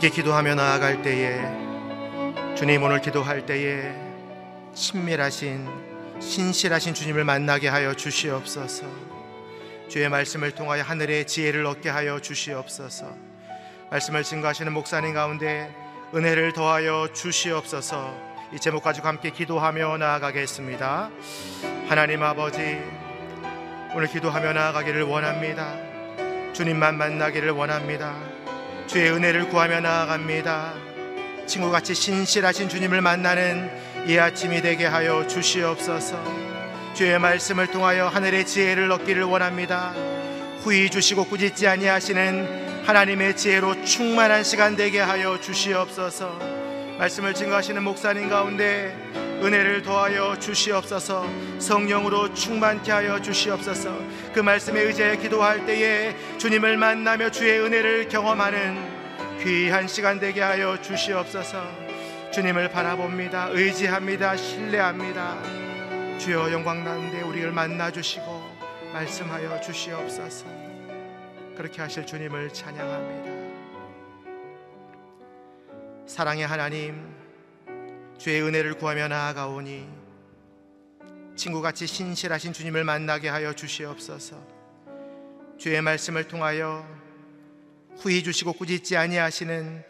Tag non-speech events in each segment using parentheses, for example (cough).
함께 기도하며 나아갈 때에 주님 오늘 기도할 때에 친밀하신 신실하신 주님을 만나게 하여 주시옵소서. 주의 말씀을 통하여 하늘의 지혜를 얻게 하여 주시옵소서. 말씀을 증거하시는 목사님 가운데 은혜를 더하여 주시옵소서. 이 제목 가지고 함께 기도하며 나아가겠습니다. 하나님 아버지 오늘 기도하며 나아가기를 원합니다. 주님만 만나기를 원합니다. 주의 은혜를 구하며 나아갑니다. 친구같이 신실하신 주님을 만나는 이 아침이 되게 하여 주시옵소서. 주의 말씀을 통하여 하늘의 지혜를 얻기를 원합니다. 후히 주시고 꾸짖지 아니하시는 하나님의 지혜로 충만한 시간 되게 하여 주시옵소서. 말씀을 증거하시는 목사님 가운데 은혜를 더하여 주시옵소서. 성령으로 충만케 하여 주시옵소서. 그 말씀에 의지하여 기도할 때에 주님을 만나며 주의 은혜를 경험하는 귀한 시간 되게 하여 주시옵소서. 주님을 바라봅니다. 의지합니다. 신뢰합니다. 주여 영광 나는데 우리를 만나 주시고 말씀하여 주시옵소서. 그렇게 하실 주님을 찬양합니다. 사랑의 하나님, 주의 은혜를 구하며 나아가오니 친구같이 신실하신 주님을 만나게 하여 주시옵소서. 주의 말씀을 통하여 후히 주시고 꾸짖지 아니하시는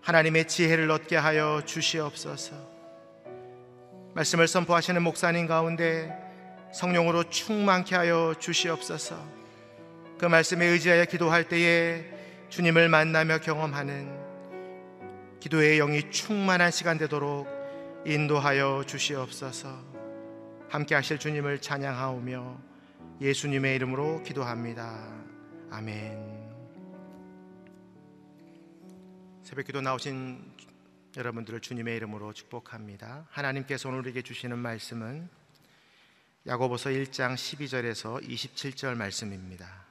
하나님의 지혜를 얻게 하여 주시옵소서. 말씀을 선포하시는 목사님 가운데 성령으로 충만케 하여 주시옵소서. 그 말씀에 의지하여 기도할 때에 주님을 만나며 경험하는 기도의 영이 충만한 시간 되도록 인도하여 주시옵소서. 함께 하실 주님을 찬양하오며 예수님의 이름으로 기도합니다. 아멘. 새벽 기도 나오신 여러분들을 주님의 이름으로 축복합니다. 하나님께서 오늘 우리에게 주시는 말씀은 야고보서 1장 12절에서 27절 말씀입니다.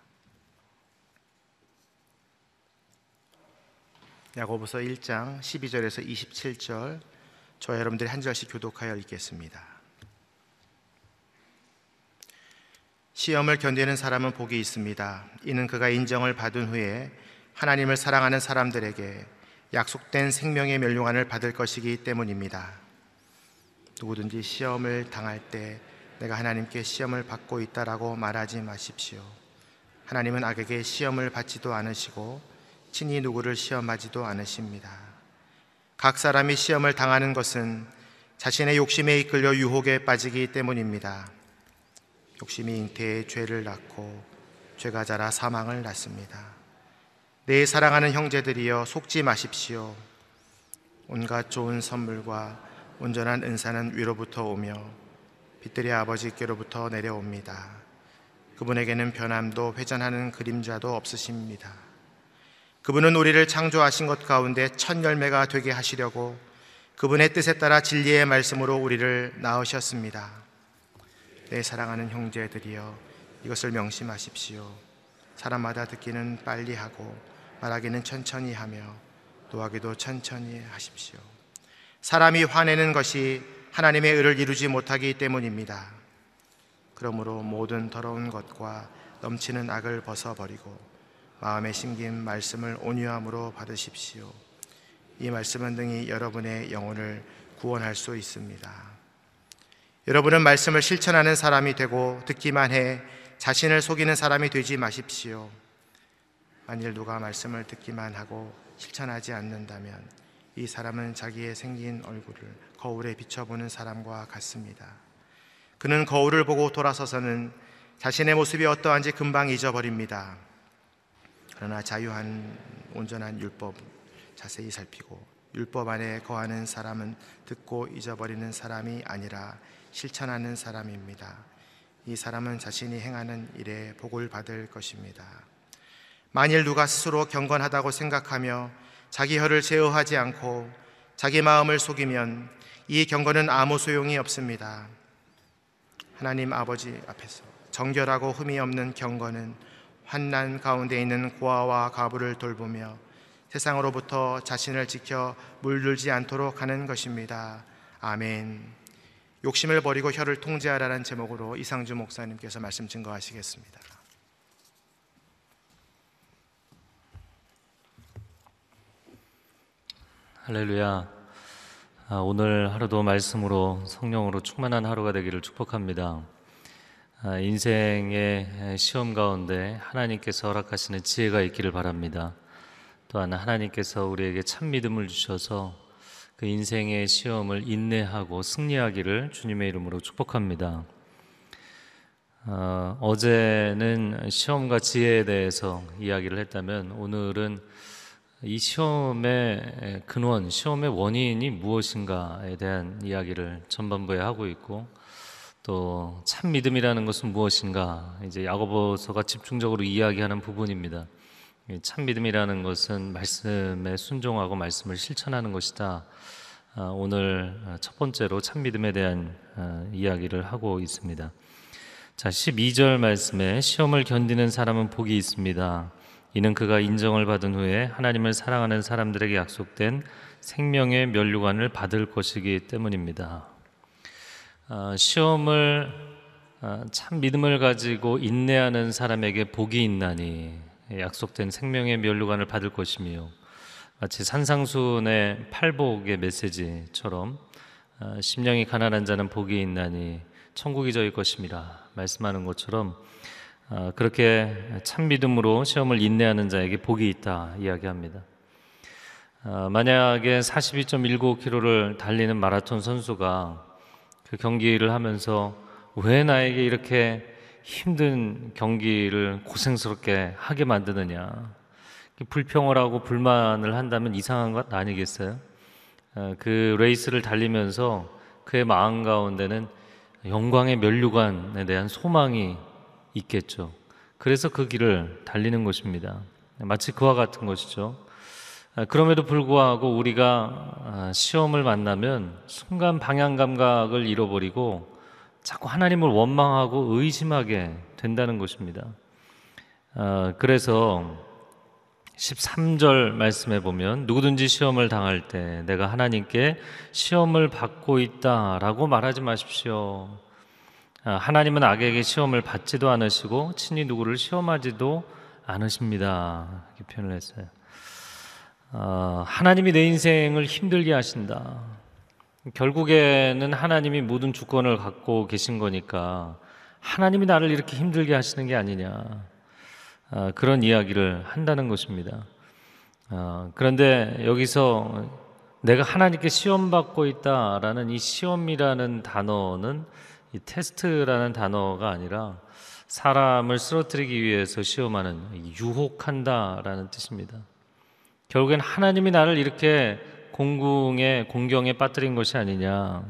야고보서 1장 12절에서 27절 저 여러분들이 한 절씩 교독하여 읽겠습니다. 시험을 견디는 사람은 복이 있습니다. 이는 그가 인정을 받은 후에 하나님을 사랑하는 사람들에게 약속된 생명의 멸류관을 받을 것이기 때문입니다. 누구든지 시험을 당할 때 내가 하나님께 시험을 받고 있다라고 말하지 마십시오. 하나님은 악에게 시험을 받지도 않으시고 친히 누구를 시험하지도 않으십니다. 각 사람이 시험을 당하는 것은 자신의 욕심에 이끌려 유혹에 빠지기 때문입니다. 욕심이 잉태에 죄를 낳고 죄가 자라 사망을 낳습니다. 내 사랑하는 형제들이여 속지 마십시오. 온갖 좋은 선물과 온전한 은사는 위로부터 오며 빛들의 아버지께로부터 내려옵니다. 그분에게는 변함도 회전하는 그림자도 없으십니다. 그분은 우리를 창조하신 것 가운데 첫 열매가 되게 하시려고 그분의 뜻에 따라 진리의 말씀으로 우리를 낳으셨습니다. 내 사랑하는 형제들이여 이것을 명심하십시오. 사람마다 듣기는 빨리 하고 말하기는 천천히 하며 노하기도 천천히 하십시오. 사람이 화내는 것이 하나님의 의를 이루지 못하기 때문입니다. 그러므로 모든 더러운 것과 넘치는 악을 벗어버리고 마음에 심긴 말씀을 온유함으로 받으십시오. 이 말씀은 등이 여러분의 영혼을 구원할 수 있습니다. 여러분은 말씀을 실천하는 사람이 되고 듣기만 해 자신을 속이는 사람이 되지 마십시오. 만일 누가 말씀을 듣기만 하고 실천하지 않는다면 이 사람은 자기의 생긴 얼굴을 거울에 비춰보는 사람과 같습니다. 그는 거울을 보고 돌아서서는 자신의 모습이 어떠한지 금방 잊어버립니다. 그러나 자유한 온전한 율법 자세히 살피고 율법 안에 거하는 사람은 듣고 잊어버리는 사람이 아니라 실천하는 사람입니다. 이 사람은 자신이 행하는 일에 복을 받을 것입니다. 만일 누가 스스로 경건하다고 생각하며 자기 혀를 제어하지 않고 자기 마음을 속이면 이 경건은 아무 소용이 없습니다. 하나님 아버지 앞에서 정결하고 흠이 없는 경건은 환난 가운데 있는 고아와 가부를 돌보며 세상으로부터 자신을 지켜 물들지 않도록 하는 것입니다. 아멘. 욕심을 버리고 혀를 통제하라는 제목으로 이상주 목사님께서 말씀 증거하시겠습니다. 할렐루야. 아, 오늘 하루도 말씀으로 성령으로 충만한 하루가 되기를 축복합니다. 아, 인생의 시험 가운데 하나님께서 허락하시는 지혜가 있기를 바랍니다. 또한 하나님께서 우리에게 참 믿음을 주셔서 그 인생의 시험을 인내하고 승리하기를 주님의 이름으로 축복합니다. 어, 어제는 시험과 지혜에 대해서 이야기를 했다면 오늘은 이 시험의 근원, 시험의 원인이 무엇인가에 대한 이야기를 전반부에 하고 있고 또 참 믿음이라는 것은 무엇인가 이제 야고보서가 집중적으로 이야기하는 부분입니다. 참 믿음이라는 것은 말씀에 순종하고 말씀을 실천하는 것이다. 아, 오늘 첫 번째로 참 믿음에 대한 아, 이야기를 하고 있습니다. 자, 12절 말씀에 시험을 견디는 사람은 복이 있습니다. 이는 그가 인정을 받은 후에 하나님을 사랑하는 사람들에게 약속된 생명의 면류관을 받을 것이기 때문입니다. 아, 시험을 참 믿음을 가지고 인내하는 사람에게 복이 있나니 약속된 생명의 면류관을 받을 것이며 마치 산상순의 팔복의 메시지처럼 어, 심령이 가난한 자는 복이 있나니 천국이 저희 것임이라 말씀하는 것처럼 어, 그렇게 참 믿음으로 시험을 인내하는 자에게 복이 있다 이야기합니다. 어, 만약에 42.19km를 달리는 마라톤 선수가 그 경기를 하면서 왜 나에게 이렇게 힘든 경기를 고생스럽게 하게 만드느냐. 불평을 하고 불만을 한다면 이상한 것 아니겠어요? 어, 그 레이스를 달리면서 그의 마음 가운데는 영광의 면류관에 대한 소망이 있겠죠. 그래서 그 길을 달리는 것입니다. 마치 그와 같은 것이죠. 어, 그럼에도 불구하고 우리가 어, 시험을 만나면 순간 방향 감각을 잃어버리고 자꾸 하나님을 원망하고 의심하게 된다는 것입니다. 어, 그래서 13절 말씀에 보면 누구든지 시험을 당할 때 내가 하나님께 시험을 받고 있다라고 말하지 마십시오. 어, 하나님은 악에게 시험을 받지도 않으시고 친히 누구를 시험하지도 않으십니다. 이렇게 표현을 했어요. 어, 하나님이 내 인생을 힘들게 하신다. 결국에는 하나님이 모든 주권을 갖고 계신 거니까 하나님이 나를 이렇게 힘들게 하시는 게 아니냐 아, 그런 이야기를 한다는 것입니다. 아, 그런데 여기서 내가 하나님께 시험 받고 있다라는 이 시험이라는 단어는 이 테스트라는 단어가 아니라 사람을 쓰러뜨리기 위해서 시험하는 유혹한다라는 뜻입니다. 결국엔 하나님이 나를 이렇게 공궁에 공경에 빠뜨린 것이 아니냐.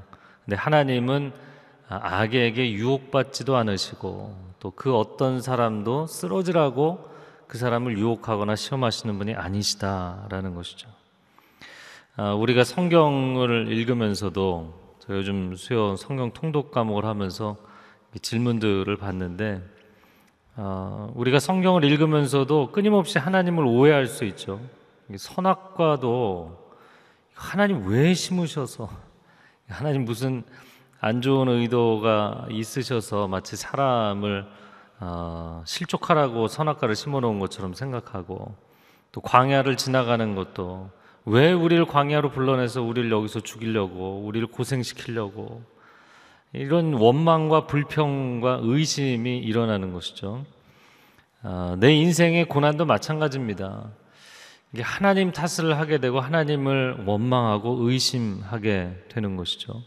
근데 하나님은 악에게 유혹받지도 않으시고 또 그 어떤 사람도 쓰러지라고 그 사람을 유혹하거나 시험하시는 분이 아니시다라는 것이죠. 아, 우리가 성경을 읽으면서도 저 요즘 수요 성경 통독 과목을 하면서 질문들을 봤는데 아, 우리가 성경을 읽으면서도 끊임없이 하나님을 오해할 수 있죠. 선악과도 하나님 왜 심으셔서 하나님 무슨 안 좋은 의도가 있으셔서 마치 사람을 어, 실족하라고 선악과를 심어놓은 것처럼 생각하고 또 광야를 지나가는 것도 왜 우리를 광야로 불러내서 우리를 여기서 죽이려고 우리를 고생시키려고 이런 원망과 불평과 의심이 일어나는 것이죠. 어, 내 인생의 고난도 마찬가지입니다. 하나님 탓을 하게 되고 하나님을 원망하고 의심하게 되는 것이죠.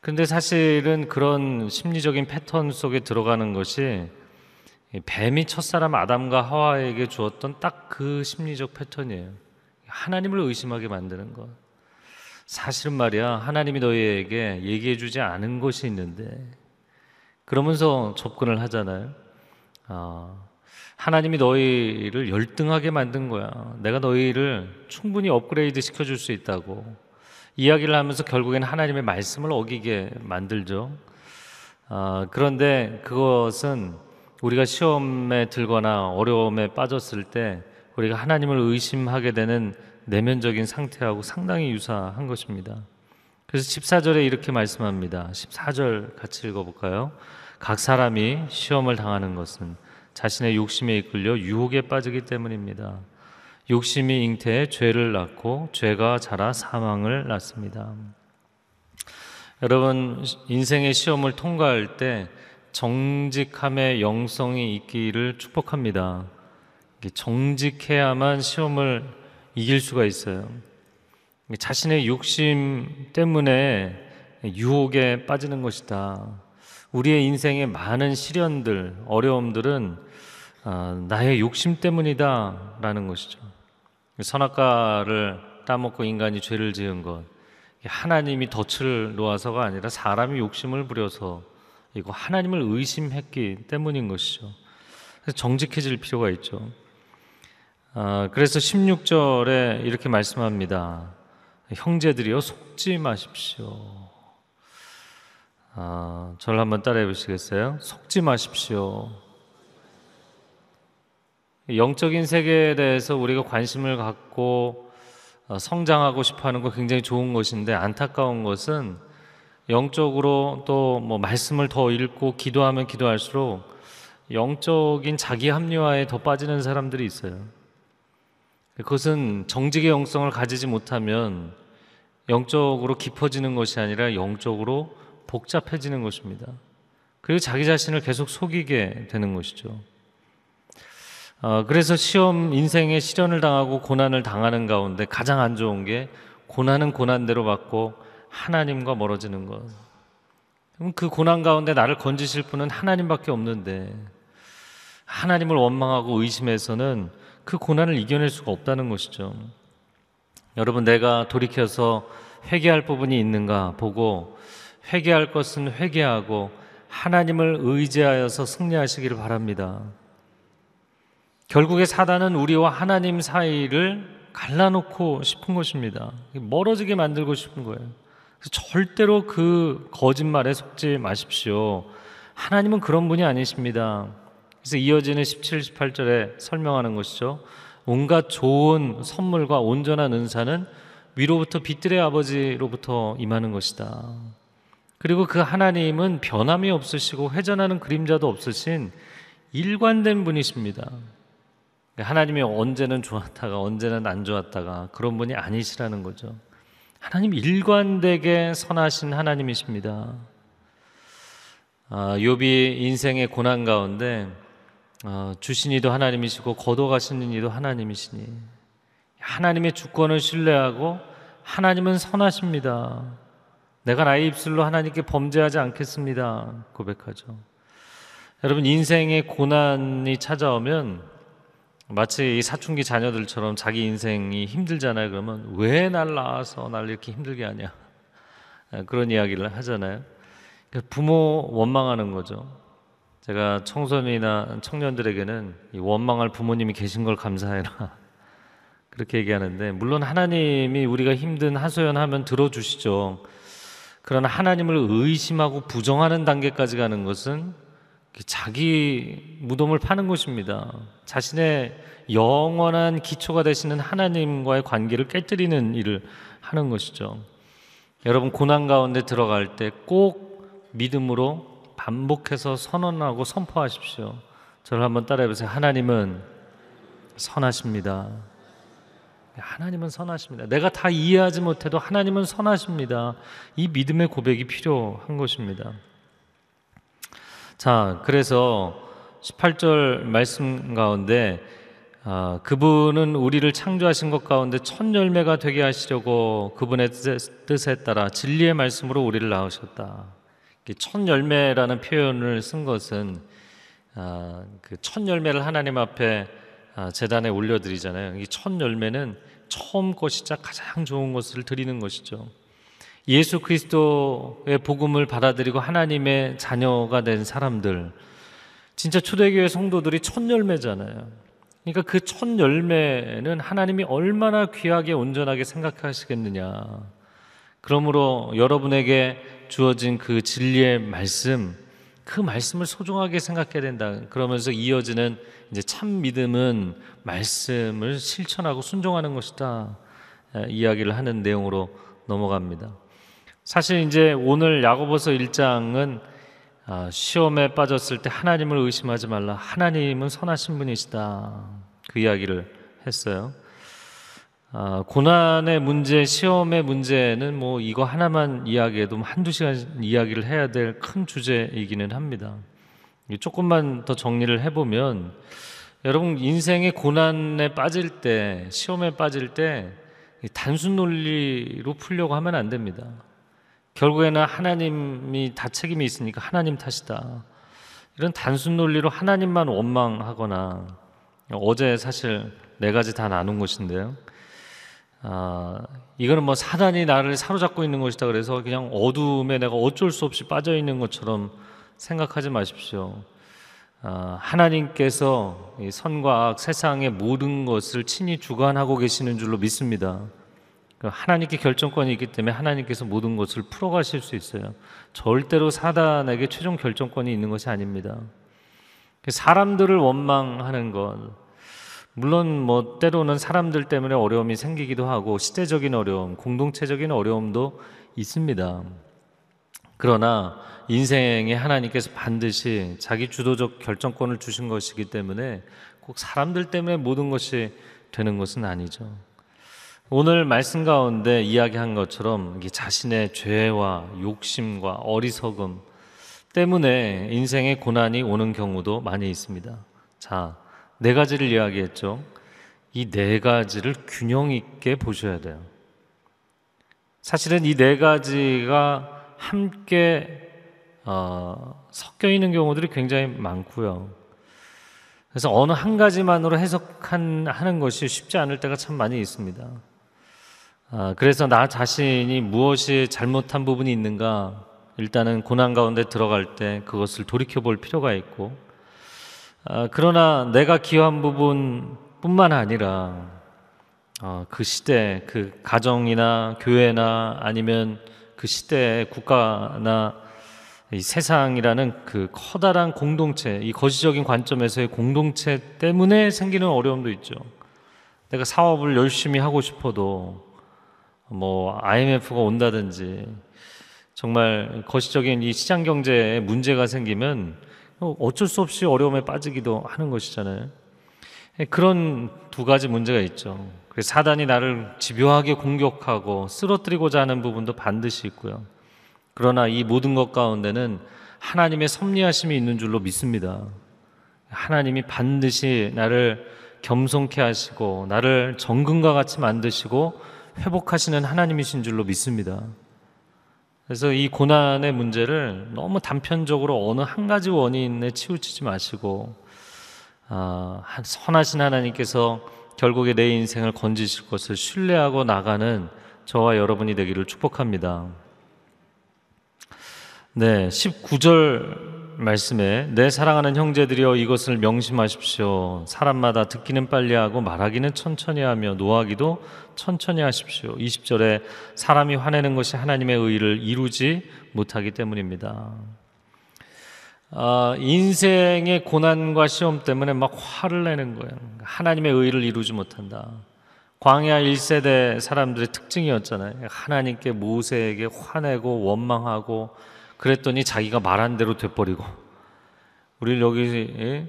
근데 사실은 그런 심리적인 패턴 속에 들어가는 것이 뱀이 첫사람 아담과 하와에게 주었던 딱 그 심리적 패턴이에요. 하나님을 의심하게 만드는 것. 사실은 말이야, 하나님이 너희에게 얘기해 주지 않은 것이 있는데, 그러면서 접근을 하잖아요. 어, 하나님이 너희를 열등하게 만든 거야. 내가 너희를 충분히 업그레이드 시켜줄 수 있다고. 이야기를 하면서 결국엔 하나님의 말씀을 어기게 만들죠. 아, 그런데 그것은 우리가 시험에 들거나 어려움에 빠졌을 때 우리가 하나님을 의심하게 되는 내면적인 상태하고 상당히 유사한 것입니다. 그래서 14절에 이렇게 말씀합니다. 14절 같이 읽어볼까요? 각 사람이 시험을 당하는 것은 자신의 욕심에 이끌려 유혹에 빠지기 때문입니다. 욕심이 잉태해 죄를 낳고 죄가 자라 사망을 낳습니다. 여러분 인생의 시험을 통과할 때 정직함의 영성이 있기를 축복합니다. 정직해야만 시험을 이길 수가 있어요. 자신의 욕심 때문에 유혹에 빠지는 것이다. 우리의 인생의 많은 시련들, 어려움들은 어, 나의 욕심 때문이다라는 것이죠. 선악과를 따먹고 인간이 죄를 지은 것, 하나님이 덫을 놓아서가 아니라 사람이 욕심을 부려서 이거 하나님을 의심했기 때문인 것이죠. 정직해질 필요가 있죠. 아, 그래서 16절에 이렇게 말씀합니다. 형제들이여 속지 마십시오. 아, 저를 한번 따라해 보시겠어요? 속지 마십시오. 영적인 세계에 대해서 우리가 관심을 갖고 어, 성장하고 싶어 하는 거 굉장히 좋은 것인데 안타까운 것은 영적으로 또 뭐 말씀을 더 읽고 기도하면 기도할수록 영적인 자기 합리화에 더 빠지는 사람들이 있어요. 그것은 정직의 영성을 가지지 못하면 영적으로 깊어지는 것이 아니라 영적으로 복잡해지는 것입니다. 그리고 자기 자신을 계속 속이게 되는 것이죠. 어, 그래서 시험 인생의 시련을 당하고 고난을 당하는 가운데 가장 안 좋은 게 고난은 고난대로 받고 하나님과 멀어지는 것. 그럼 그 고난 가운데 나를 건지실 분은 하나님밖에 없는데 하나님을 원망하고 의심해서는 그 고난을 이겨낼 수가 없다는 것이죠. 여러분 내가 돌이켜서 회개할 부분이 있는가 보고 회개할 것은 회개하고 하나님을 의지하여서 승리하시기를 바랍니다. 결국에 사단은 우리와 하나님 사이를 갈라놓고 싶은 것입니다. 멀어지게 만들고 싶은 거예요. 절대로 그 거짓말에 속지 마십시오. 하나님은 그런 분이 아니십니다. 그래서 이어지는 17, 18절에 설명하는 것이죠. 온갖 좋은 선물과 온전한 은사는 위로부터 빛들의 아버지로부터 임하는 것이다. 그리고 그 하나님은 변함이 없으시고 회전하는 그림자도 없으신 일관된 분이십니다. 하나님이 언제는 좋았다가 언제는 안 좋았다가 그런 분이 아니시라는 거죠. 하나님 일관되게 선하신 하나님이십니다. 아, 욥이 인생의 고난 가운데 어, 주신 이도 하나님이시고 거둬가시는 이도 하나님이시니 하나님의 주권을 신뢰하고 하나님은 선하십니다. 내가 나의 입술로 하나님께 범죄하지 않겠습니다. 고백하죠. 여러분 인생의 고난이 찾아오면 마치 이 사춘기 자녀들처럼 자기 인생이 힘들잖아요. 그러면 왜 날 낳아서 날 이렇게 힘들게 하냐 아, (laughs) 그런 이야기를 하잖아요. 부모 원망하는 거죠. 제가 청소년이나 청년들에게는 원망할 부모님이 계신 걸 감사해라 (laughs) 그렇게 얘기하는데 물론 하나님이 우리가 힘든 하소연하면 들어주시죠. 그러나 하나님을 의심하고 부정하는 단계까지 가는 것은 자기 무덤을 파는 것입니다. 자신의 영원한 기초가 되시는 하나님과의 관계를 깨뜨리는 일을 하는 것이죠. 여러분 고난 가운데 들어갈 때 꼭 믿음으로 반복해서 선언하고 선포하십시오. 저를 한번 따라해 보세요. 하나님은 선하십니다. 하나님은 선하십니다. 내가 다 이해하지 못해도 하나님은 선하십니다. 이 믿음의 고백이 필요한 것입니다. 자, 그래서 18절 말씀 가운데 아, 그분은 우리를 창조하신 것 가운데 첫 열매가 되게 하시려고 그분의 뜻에 따라 진리의 말씀으로 우리를 낳으셨다. 첫 열매라는 표현을 쓴 것은 아, 그첫 열매를 하나님 앞에 아, 재단에 올려드리잖아요. 이 첫 열매는 처음 것이자 가장 좋은 것을 드리는 것이죠. 예수 그리스도의 복음을 받아들이고 하나님의 자녀가 된 사람들, 진짜 초대교회 성도들이 첫 열매잖아요. 그러니까 그 첫 열매는 하나님이 얼마나 귀하게 온전하게 생각하시겠느냐. 그러므로 여러분에게 주어진 그 진리의 말씀, 그 말씀을 소중하게 생각해야 된다. 그러면서 이어지는 이제 참 믿음은 말씀을 실천하고 순종하는 것이다. 이야기를 하는 내용으로 넘어갑니다. 사실 이제 오늘 야고보서 1장은 아, 시험에 빠졌을 때 하나님을 의심하지 말라. 하나님은 선하신 분이시다. 그 이야기를 했어요. 아, 고난의 문제, 시험의 문제는 뭐 이거 하나만 이야기해도 한두 시간 이야기를 해야 될 큰 주제이기는 합니다. 조금만 더 정리를 해보면 여러분 인생의 고난에 빠질 때, 시험에 빠질 때 단순 논리로 풀려고 하면 안 됩니다. 결국에는 하나님이 다 책임이 있으니까 하나님 탓이다. 이런 단순 논리로 하나님만 원망하거나 어제 사실 네 가지 다 나눈 것인데요. 아, 이거는 뭐 사단이 나를 사로잡고 있는 것이다 그래서 그냥 어둠에 내가 어쩔 수 없이 빠져 있는 것처럼 생각하지 마십시오. 아, 하나님께서 이 선과 악, 세상의 모든 것을 친히 주관하고 계시는 줄로 믿습니다. 그 하나님께 결정권이 있기 때문에 하나님께서 모든 것을 풀어가실 수 있어요. 절대로 사단에게 최종 결정권이 있는 것이 아닙니다. 그 사람들을 원망하는 것, 물론 뭐 때로는 사람들 때문에 어려움이 생기기도 하고 시대적인 어려움, 공동체적인 어려움도 있습니다. 그러나 인생에 하나님께서 반드시 자기 주도적 결정권을 주신 것이기 때문에 꼭 사람들 때문에 모든 것이 되는 것은 아니죠. 오늘 말씀 가운데 이야기한 것처럼 자신의 죄와 욕심과 어리석음 때문에 인생의 고난이 오는 경우도 많이 있습니다. 자, 네 가지를 이야기했죠. 이 네 가지를 균형 있게 보셔야 돼요. 사실은 이 네 가지가 함께 어, 섞여 있는 경우들이 굉장히 많고요. 그래서 어느 한 가지만으로 해석하는 것이 쉽지 않을 때가 참 많이 있습니다. 아, 그래서 나 자신이 무엇이 잘못한 부분이 있는가 일단은 고난 가운데 들어갈 때 그것을 돌이켜 볼 필요가 있고 아, 그러나 내가 기여한 부분뿐만 아니라 어, 그 시대 그 가정이나 교회나 아니면 그 시대의 국가나 이 세상이라는 그 커다란 공동체 이 거시적인 관점에서의 공동체 때문에 생기는 어려움도 있죠. 내가 사업을 열심히 하고 싶어도 뭐 IMF가 온다든지 정말 거시적인 이 시장 경제에 문제가 생기면 어쩔 수 없이 어려움에 빠지기도 하는 것이잖아요. 그런 두 가지 문제가 있죠. 사단이 나를 집요하게 공격하고 쓰러뜨리고자 하는 부분도 반드시 있고요. 그러나 이 모든 것 가운데는 하나님의 섭리하심이 있는 줄로 믿습니다. 하나님이 반드시 나를 겸손케 하시고 나를 정금과 같이 만드시고 회복하시는 하나님이신 줄로 믿습니다. 그래서 이 고난의 문제를 너무 단편적으로 어느 한 가지 원인에 치우치지 마시고 아, 선하신 하나님께서 결국에 내 인생을 건지실 것을 신뢰하고 나가는 저와 여러분이 되기를 축복합니다. 네, 19절 말씀에 내 사랑하는 형제들이여 이것을 명심하십시오. 사람마다 듣기는 빨리 하고 말하기는 천천히 하며 노하기도 천천히 하십시오. 20절에 사람이 화내는 것이 하나님의 의를 이루지 못하기 때문입니다. 아, 인생의 고난과 시험 때문에 막 화를 내는 거예요. 하나님의 의를 이루지 못한다. 광야 1세대 사람들의 특징이었잖아요. 하나님께 모세에게 화내고 원망하고 그랬더니 자기가 말한 대로 돼버리고 우리를 여기 예?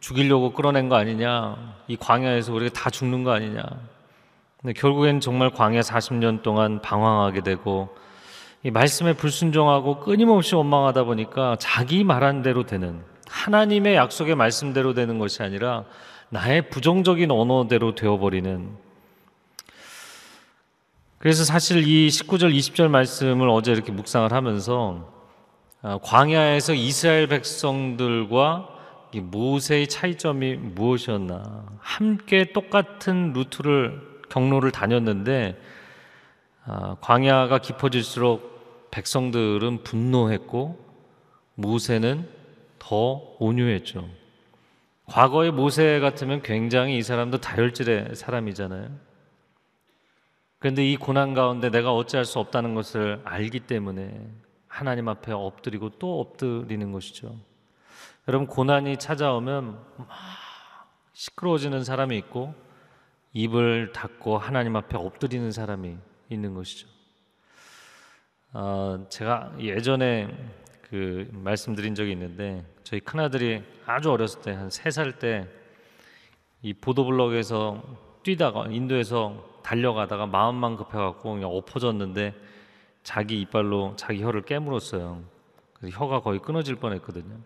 죽이려고 끌어낸 거 아니냐? 이 광야에서 우리가 다 죽는 거 아니냐? 근데 결국엔 정말 광야 40년 동안 방황하게 되고 이 말씀에 불순종하고 끊임없이 원망하다 보니까 자기 말한 대로 되는 하나님의 약속의 말씀대로 되는 것이 아니라 나의 부정적인 언어대로 되어버리는. 그래서 사실 이 19절 20절 말씀을 어제 이렇게 묵상을 하면서 아, 광야에서 이스라엘 백성들과 모세의 차이점이 무엇이었나? 함께 똑같은 루트를 경로를 다녔는데 아, 광야가 깊어질수록 백성들은 분노했고 모세는 더 온유했죠. 과거의 모세 같으면 굉장히 이 사람도 다혈질의 사람이잖아요. 그런데 이 고난 가운데 내가 어찌할 수 없다는 것을 알기 때문에 하나님 앞에 엎드리고 또 엎드리는 것이죠. 여러분 고난이 찾아오면 막 시끄러워지는 사람이 있고 입을 닫고 하나님 앞에 엎드리는 사람이 있는 것이죠. 어, 제가 예전에 그 말씀드린 적이 있는데 저희 큰 아들이 아주 어렸을 때 한 세 살 때 이 보도블럭에서 뛰다가 인도에서 달려가다가 마음만 급해갖고 그냥 엎어졌는데 자기 이빨로 자기 혀를 깨물었어요. 그래서 혀가 거의 끊어질 뻔했거든요.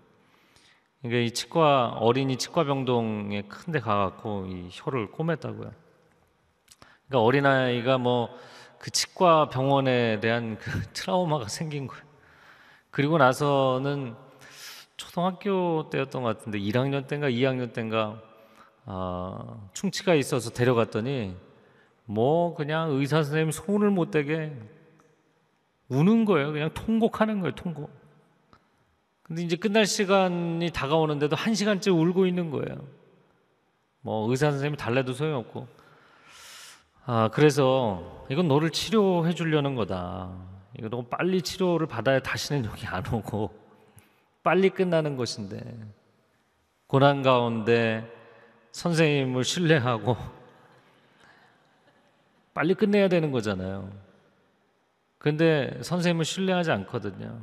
그러니까 이 치과 어린이 치과 병동에 큰데 가갖고 이 혀를 꼬맸다고요. 그러니까 어린 아이가 뭐 그 치과 병원에 대한 그 (laughs) 트라우마가 생긴 거예요. 그리고 나서는 초등학교 때였던 것 같은데 1학년 때인가 2학년 때인가 아, 충치가 있어서 데려갔더니 뭐 그냥 의사 선생님 손을 못 대게 우는 거예요. 그냥 통곡하는 거예요. 통곡. 근데 이제 끝날 시간이 다가오는데도 한 시간째 울고 있는 거예요. 뭐 의사 선생님이 달래도 소용없고. 아 그래서 이건 너를 치료해 주려는 거다. 이거 너무 빨리 치료를 받아야 다시는 여기 안 오고 (laughs) 빨리 끝나는 것인데 고난 가운데 선생님을 신뢰하고 (laughs) 빨리 끝내야 되는 거잖아요. 근데 선생님을 신뢰하지 않거든요.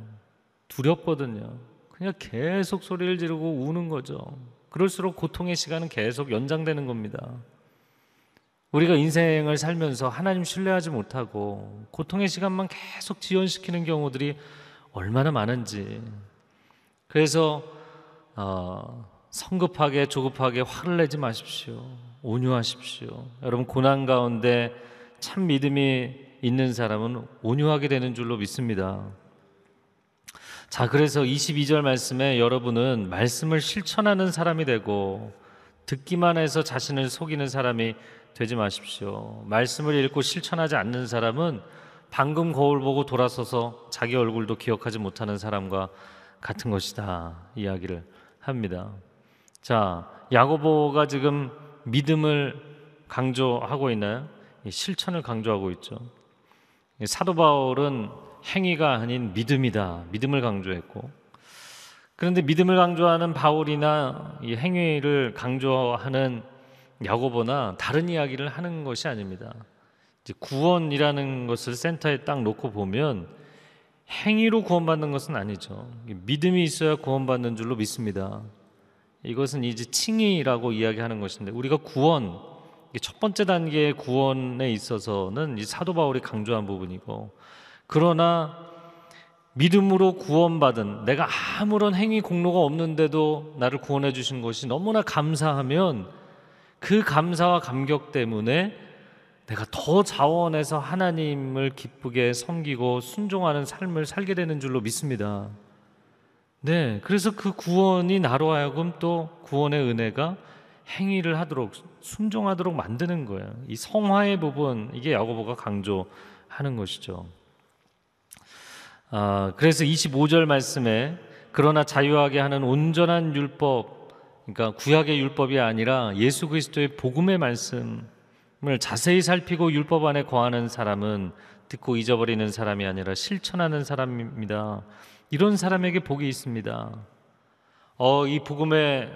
두렵거든요. 그냥 계속 소리를 지르고 우는 거죠. 그럴수록 고통의 시간은 계속 연장되는 겁니다. 우리가 인생을 살면서 하나님 신뢰하지 못하고 고통의 시간만 계속 지연시키는 경우들이 얼마나 많은지. 그래서 어, 성급하게 조급하게 화를 내지 마십시오. 온유하십시오. 여러분 고난 가운데 참 믿음이 있는 사람은 온유하게 되는 줄로 믿습니다. 자, 그래서 22절 말씀에 여러분은 말씀을 실천하는 사람이 되고 듣기만 해서 자신을 속이는 사람이 되지 마십시오. 말씀을 읽고 실천하지 않는 사람은 방금 거울 보고 돌아서서 자기 얼굴도 기억하지 못하는 사람과 같은 것이다. 이야기를 합니다. 자, 야고보가 지금 믿음을 강조하고 있나요? 실천을 강조하고 있죠. 사도 바울은 행위가 아닌 믿음이다. 믿음을 강조했고. 그런데 믿음을 강조하는 바울이나 이 행위를 강조하는 야고보나 다른 이야기를 하는 것이 아닙니다. 구원이라는 것을 센터에 딱 놓고 보면 행위로 구원받는 것은 아니죠. 믿음이 있어야 구원받는 줄로 믿습니다. 이것은 이제 칭의라고 이야기하는 것인데 우리가 구원 첫 번째 단계의 구원에 있어서는 이 사도 바울이 강조한 부분이고 그러나 믿음으로 구원받은 내가 아무런 행위 공로가 없는데도 나를 구원해 주신 것이 너무나 감사하면 그 감사와 감격 때문에 내가 더 자원해서 하나님을 기쁘게 섬기고 순종하는 삶을 살게 되는 줄로 믿습니다. 네, 그래서 그 구원이 나로 하여금 또 구원의 은혜가 행위를 하도록 순종하도록 만드는 거예요. 이 성화의 부분 이게 야고보가 강조하는 것이죠. 아, 그래서 25절 말씀에 그러나 자유하게 하는 온전한 율법, 그러니까 구약의 율법이 아니라 예수 그리스도의 복음의 말씀을 자세히 살피고 율법 안에 거하는 사람은 듣고 잊어버리는 사람이 아니라 실천하는 사람입니다. 이런 사람에게 복이 있습니다. 어, 이 복음의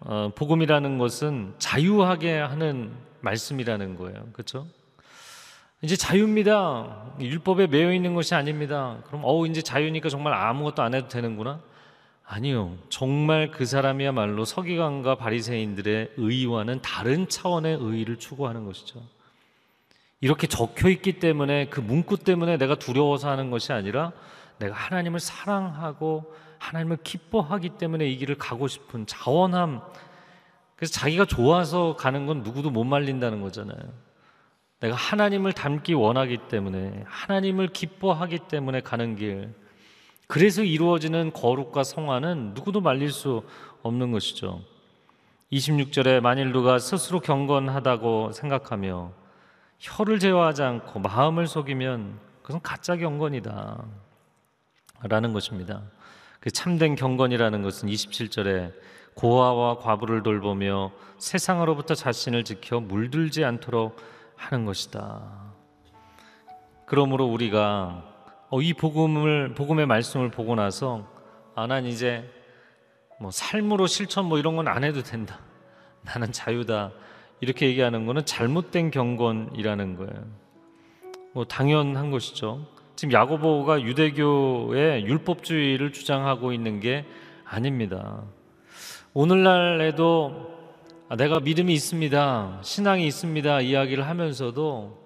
어, 복음이라는 것은 자유하게 하는 말씀이라는 거예요. 그렇죠? 이제 자유입니다. 율법에 매여 있는 것이 아닙니다. 그럼 어 이제 자유니까 정말 아무것도 안 해도 되는구나? 아니요. 정말 그 사람이야말로 서기관과 바리새인들의 의와는 다른 차원의 의를 추구하는 것이죠. 이렇게 적혀 있기 때문에 그 문구 때문에 내가 두려워서 하는 것이 아니라 내가 하나님을 사랑하고 하나님을 기뻐하기 때문에 이 길을 가고 싶은 자원함. 그래서 자기가 좋아서 가는 건 누구도 못 말린다는 거잖아요. 내가 하나님을 닮기 원하기 때문에 하나님을 기뻐하기 때문에 가는 길. 그래서 이루어지는 거룩과 성화는 누구도 말릴 수 없는 것이죠. 26절에 만일 누가 스스로 경건하다고 생각하며 혀를 제어하지 않고 마음을 속이면 그것은 가짜 경건이다. 라는 것입니다. 그 참된 경건이라는 것은 27절에 고아와 과부를 돌보며 세상으로부터 자신을 지켜 물들지 않도록 하는 것이다. 그러므로 우리가 어, 이 복음을 복음의 말씀을 보고 나서 아, 난 이제 뭐 삶으로 실천 뭐 이런 건 안 해도 된다. 나는 자유다. 이렇게 얘기하는 것은 잘못된 경건이라는 거예요. 뭐 당연한 것이죠. 지금 야고보가 유대교의 율법주의를 주장하고 있는 게 아닙니다. 오늘날에도 아, 내가 믿음이 있습니다, 신앙이 있습니다 이야기를 하면서도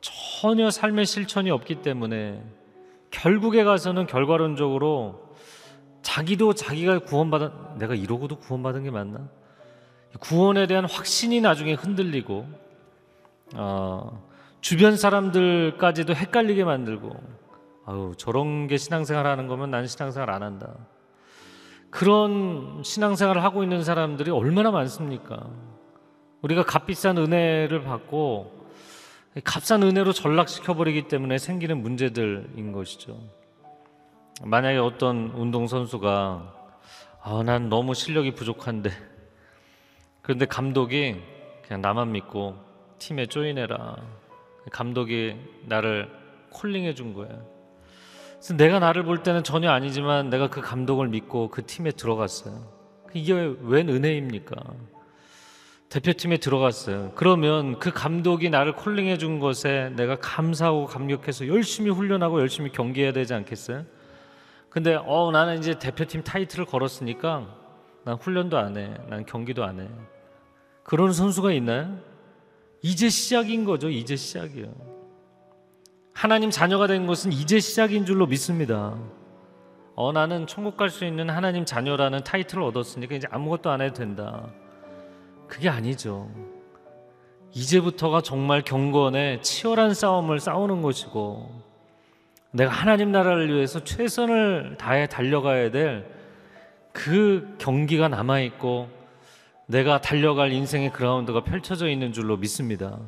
전혀 삶의 실천이 없기 때문에 결국에 가서는 결과론적으로 자기도 자기가 구원받아 내가 이러고도 구원받은 게 맞나? 구원에 대한 확신이 나중에 흔들리고 어, 주변 사람들까지도 헷갈리게 만들고 아유 저런 게 신앙생활 하는 거면 난 신앙생활 안 한다. 그런 신앙생활을 하고 있는 사람들이 얼마나 많습니까? 우리가 값비싼 은혜를 받고 값싼 은혜로 전락시켜 버리기 때문에 생기는 문제들인 것이죠. 만약에 어떤 운동 선수가 아, 난 너무 실력이 부족한데 그런데 감독이 그냥 나만 믿고 팀에 조인해라. 감독이 나를 콜링해 준 거야. 그래서 내가 나를 볼 때는 전혀 아니지만 내가 그 감독을 믿고 그 팀에 들어갔어요. 이게 웬 은혜입니까? 대표팀에 들어갔어요. 그러면 그 감독이 나를 콜링해 준 것에 내가 감사하고 감격해서 열심히 훈련하고 열심히 경기해야 되지 않겠어요? 근데 어 나는 이제 대표팀 타이틀을 걸었으니까 난 훈련도 안 해. 난 경기도 안 해. 그런 선수가 있나요? 이제 시작인 거죠. 이제 시작이요. 하나님 자녀가 된 것은 이제 시작인 줄로 믿습니다. 어 나는 천국 갈 수 있는 하나님 자녀라는 타이틀을 얻었으니까 이제 아무것도 안 해도 된다. 그게 아니죠. 이제부터가 정말 경건의 치열한 싸움을 싸우는 것이고 내가 하나님 나라를 위해서 최선을 다해 달려가야 될 그 경기가 남아 있고 내가 달려갈 인생의 그라운드가 펼쳐져 있는 줄로 믿습니다.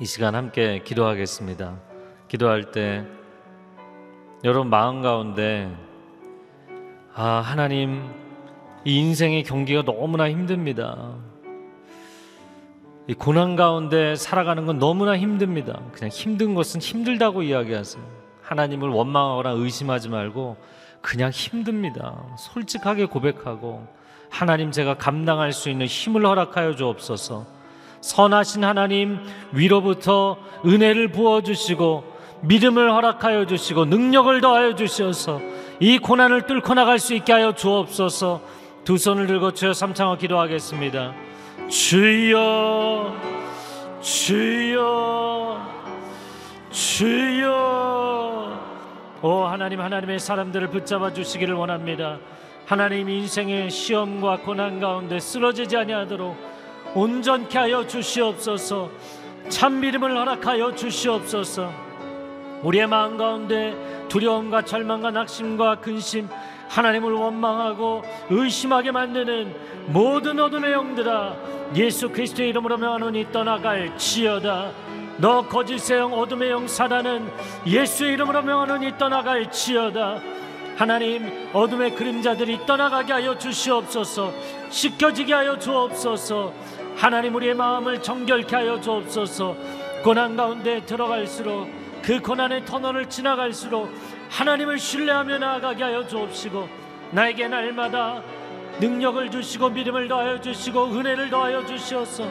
이 시간 함께 기도하겠습니다. 기도할 때 여러분 마음 가운데 아 하나님 이 인생의 경기가 너무나 힘듭니다. 이 고난 가운데 살아가는 건 너무나 힘듭니다. 그냥 힘든 것은 힘들다고 이야기하세요. 하나님을 원망하거나 의심하지 말고 그냥 힘듭니다. 솔직하게 고백하고 하나님 제가 감당할 수 있는 힘을 허락하여 주옵소서. 선하신 하나님 위로부터 은혜를 부어 주시고 믿음을 허락하여 주시고 능력을 더하여 주셔서 이 고난을 뚫고 나갈 수 있게 하여 주옵소서. 두 손을 들고 주여 삼창어 기도하겠습니다. 주여 주여 주여 오 하나님 하나님의 사람들을 붙잡아 주시기를 원합니다. 하나님 인생의 시험과 고난 가운데 쓰러지지 아니하도록 온전케 하여 주시옵소서. 참 믿음을 허락하여 주시옵소서. 우리의 마음 가운데 두려움과 절망과 낙심과 근심 하나님을 원망하고 의심하게 만드는 모든 어둠의 영들아 예수 그리스도의 이름으로 명하노니 떠나갈 지어다 너 거짓의 영 어둠의 영 사단은 예수의 이름으로 명하노니 떠나갈 지어다 하나님 어둠의 그림자들이 떠나가게 하여 주시옵소서 씻겨지게 하여 주옵소서 하나님 우리의 마음을 정결케 하여 주옵소서. 고난 가운데 들어갈수록 그 고난의 터널을 지나갈수록 하나님을 신뢰하며 나아가게 하여 주옵시고 나에게 날마다 능력을 주시고 믿음을 더하여 주시고 은혜를 더하여 주시옵소서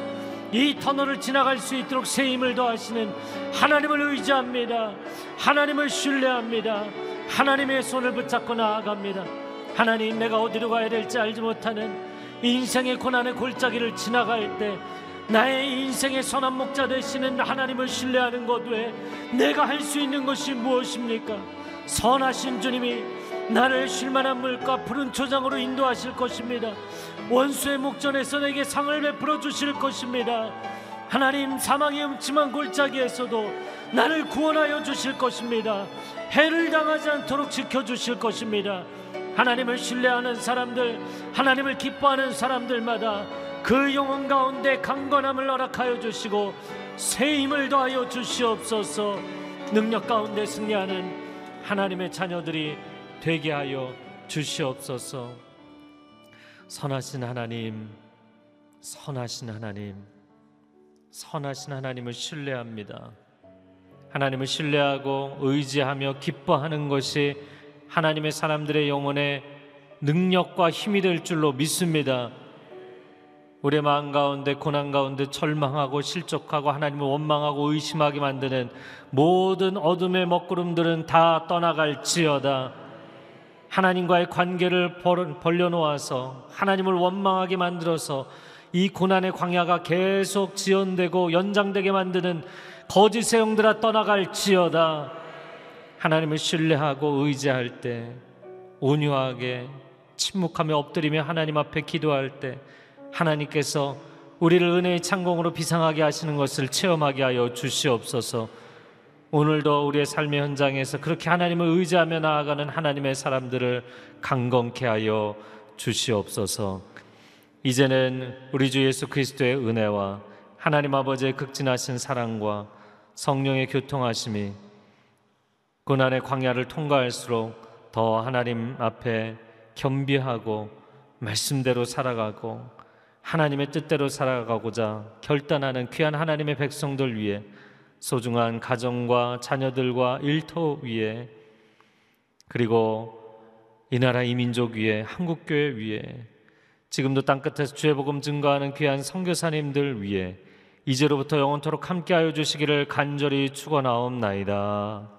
이 터널을 지나갈 수 있도록 새 힘을 더하시는 하나님을 의지합니다. 하나님을 신뢰합니다. 하나님의 손을 붙잡고 나아갑니다. 하나님 내가 어디로 가야 될지 알지 못하는 인생의 고난의 골짜기를 지나갈 때 나의 인생의 선한 목자 되시는 하나님을 신뢰하는 것 외에 내가 할 수 있는 것이 무엇입니까? 선하신 주님이 나를 쉴만한 물과 푸른 초장으로 인도하실 것입니다. 원수의 목전에서 내게 상을 베풀어 주실 것입니다. 하나님 사망의 음침한 골짜기에서도 나를 구원하여 주실 것입니다. 해를 당하지 않도록 지켜 주실 것입니다. 하나님을 신뢰하는 사람들, 하나님을 기뻐하는 사람들마다 그 영혼 가운데 강건함을 허락하여 주시고 새 힘을 더하여 주시옵소서. 능력 가운데 승리하는 하나님의 자녀들이 되게 하여 주시옵소서. 선하신 하나님, 선하신 하나님, 선하신 하나님을 신뢰합니다. 하나님을 신뢰하고 의지하며 기뻐하는 것이 하나님의 사람들의 영혼의 능력과 힘이 될 줄로 믿습니다. 우리의 마음 가운데 고난 가운데 절망하고 실족하고 하나님을 원망하고 의심하게 만드는 모든 어둠의 먹구름들은 다 떠나갈지어다. 하나님과의 관계를 벌려놓아서 하나님을 원망하게 만들어서 이 고난의 광야가 계속 지연되고 연장되게 만드는 거짓의 영들아 떠나갈지어다. 하나님을 신뢰하고 의지할 때 온유하게 침묵하며 엎드리며 하나님 앞에 기도할 때 하나님께서 우리를 은혜의 창공으로 비상하게 하시는 것을 체험하게 하여 주시옵소서. 오늘도 우리의 삶의 현장에서 그렇게 하나님을 의지하며 나아가는 하나님의 사람들을 강건케 하여 주시옵소서. 이제는 우리 주 예수 그리스도의 은혜와 하나님 아버지의 극진하신 사랑과 성령의 교통하심이 고난의 광야를 통과할수록 더 하나님 앞에 겸비하고 말씀대로 살아가고 하나님의 뜻대로 살아가고자 결단하는 귀한 하나님의 백성들 위해 소중한 가정과 자녀들과 일터 위에 그리고 이 나라 이 민족 위에 한국 교회 위에 지금도 땅 끝에서 주의 복음 증거하는 귀한 선교사님들 위해 이제로부터 영원토록 함께하여 주시기를 간절히 축원하옵나이다.